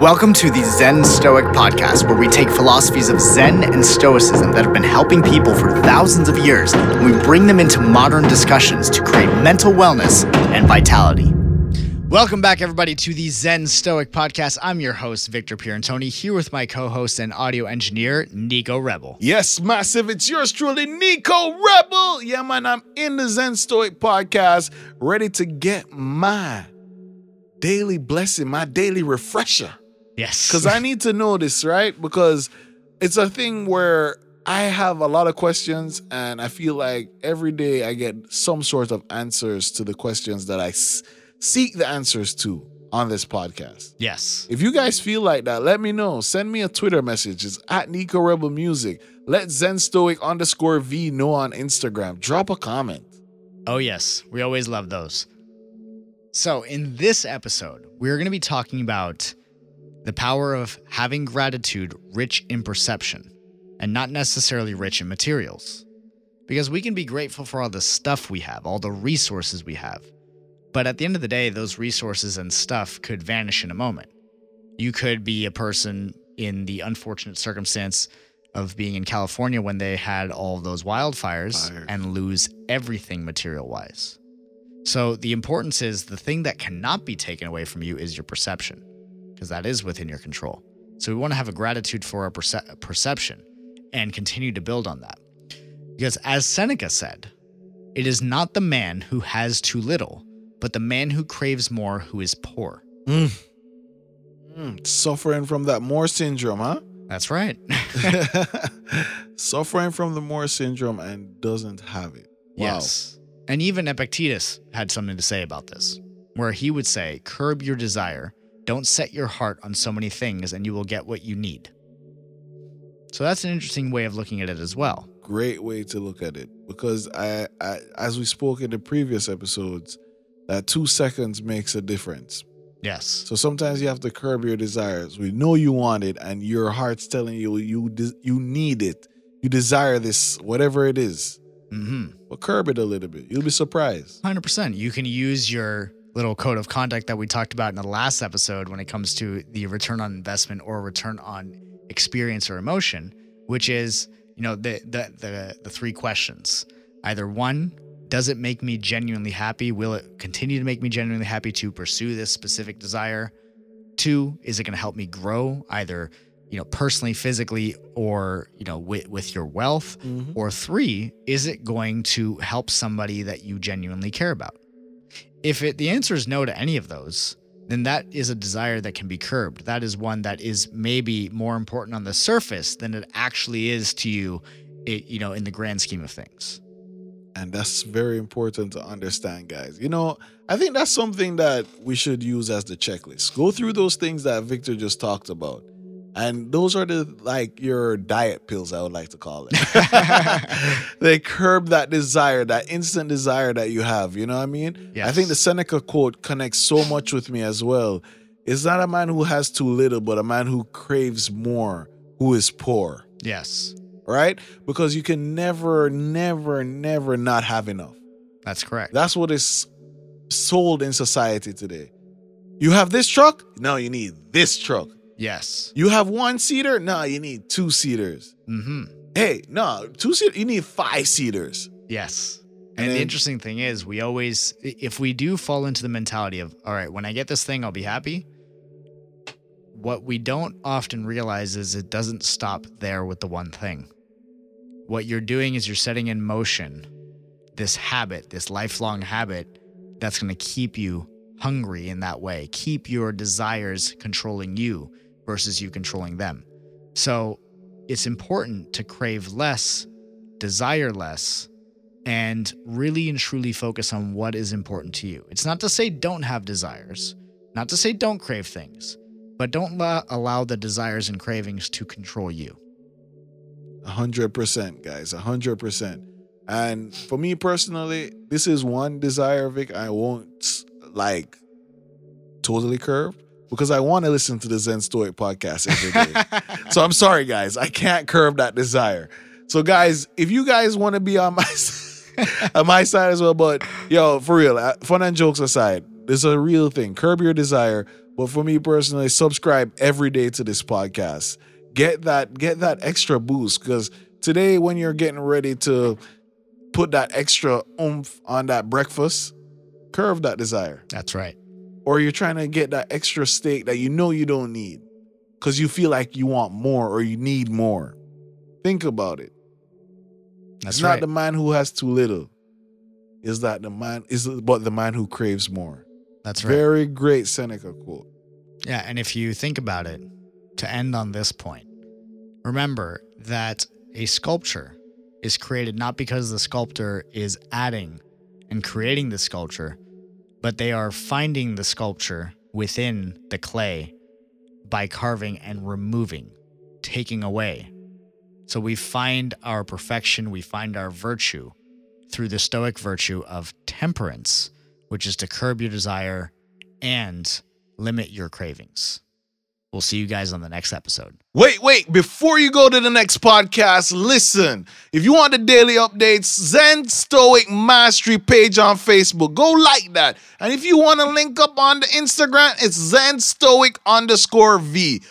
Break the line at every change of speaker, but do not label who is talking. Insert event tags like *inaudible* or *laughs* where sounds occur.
Welcome to the Zen Stoic podcast, where we take philosophies of Zen and Stoicism that have been helping people for thousands of years, and we bring them into modern discussions to create mental wellness and vitality. Welcome back, everybody, to the Zen Stoic podcast. I'm your host, Victor Pierantoni, here with my co host and audio engineer, Nico Rebel.
Yes, massive. It's yours truly, Nico Rebel. Yeah, man, I'm in the Zen Stoic podcast, ready to get my daily blessing, my daily refresher.
Yes.
Because I need to know this, right? Because it's a thing where I have a lot of questions, and I feel like every day I get some sort of answers to the questions that I s- seek the answers to on this podcast.
Yes.
If you guys feel like that, let me know. Send me a Twitter message. It's at Nico Rebel Music. Let Zen Stoic underscore V know on Instagram. Drop a comment.
Oh, yes. We always love those. So, in this episode, we're going to be talking about the power of having gratitude rich in perception and not necessarily rich in materials. Because we can be grateful for all the stuff we have, all the resources we have. But at the end of the day, those resources and stuff could vanish in a moment. You could be a person in the unfortunate circumstance of being in California when they had all those wildfires
Fire.
and lose everything material wise. So the importance is the thing that cannot be taken away from you is your perception, because that is within your control. So we want to have a gratitude for our perce- perception and continue to build on that. Because as Seneca said, it is not the man who has too little, but the man who craves more who is poor.
Mm, suffering from that Moore syndrome, huh?
That's right. *laughs* *laughs*
suffering from the Moore syndrome and doesn't have it. Wow.
Yes. And even Epictetus had something to say about this, where he would say, Curb your desire. Don't set your heart on so many things, and you will get what you need. So that's an interesting way of looking at it as well.
Great way to look at it. Because I, I as we spoke in the previous episodes, that two seconds makes a difference.
Yes.
So sometimes you have to curb your desires. We know you want it, and your heart's telling you you de- you need it. You desire this, whatever it is.
Mm-hmm.
But curb it a little bit. You'll be surprised.
100%. You can use your little code of conduct that we talked about in the last episode when it comes to the return on investment or return on experience or emotion, which is, you know, the the the, the three questions. Either one, does it make me genuinely happy? Will it continue to make me genuinely happy to pursue this specific desire? Two, is it going to help me grow either, you know, personally, physically, or, you know, with, with your wealth? Mm-hmm. Or three, is it going to help somebody that you genuinely care about? If it the answer is no to any of those, then that is a desire that can be curbed. That is one that is maybe more important on the surface than it actually is to you, it, you know, in the grand scheme of things.
And that's very important to understand, guys. You know, I think that's something that we should use as the checklist. Go through those things that Victor just talked about. And those are the like your diet pills, I would like to call it. *laughs* they curb that desire, that instant desire that you have. You know what I mean? I think the Seneca quote connects so much with me as well. It's not a man who has too little, but a man who craves more, who is poor,
Yes,
right? Because you can never, never, never not have enough.
that's correct.
That's what is sold in society today. You have this truck? No, you need this truck.
Yes.
You have one seater? No, you need two seaters.
Mm-hmm.
Hey, no, two seater, you need five seaters.
Yes.
And
And, the interesting thing is, we always, if we do fall into the mentality of, all right, when I get this thing, I'll be happy. What we don't often realize is it doesn't stop there with the one thing. What you're doing is you're setting in motion this habit, this lifelong habit that's going to keep you hungry in that way, keep your desires controlling you versus you controlling them. So it's important to crave less, desire less, and really and truly focus on what is important to you. It's not to say don't have desires, not to say don't crave things, but don't la- allow the desires and cravings to control you.
A hundred percent, guys. A hundred percent. And for me personally, this is one desire, Vic. I won't like totally curb because I want to listen to the Zen Stoic podcast every day. so I'm sorry, guys. I can't curb that desire. So, guys, if you guys want to be on my *laughs* on my side as well, but yo, for real, uh, fun and jokes aside, there's a real thing. Curb your desire, but But for me personally, subscribe every day to this podcast. Get that get that extra boost because today when you're getting ready to put that extra oomph on that breakfast, curve that desire.
That's right.
Or you're trying to get that extra steak that you know you don't need because you feel like you want more or you need more. Think about it.
That's
it's
right.
not the man who has too little. Is that the man is but the man who craves more.
That's right.
Very great Seneca quote.
Yeah, and if you think about it, to end on this point, remember that a sculpture is created not because the sculptor is adding and creating the sculpture, but they are finding the sculpture within the clay by carving and removing, taking away. So we find our perfection, we find our virtue through the Stoic virtue of temperance, which is to curb your desire and limit your cravings. We'll see you guys on the next episode.
Wait, wait, before you go to the next podcast, listen. If you want the daily updates, Zen Stoic Mastery page on Facebook. Go like that. And if you want to link up on the Instagram, it's Zen Stoic underscore V.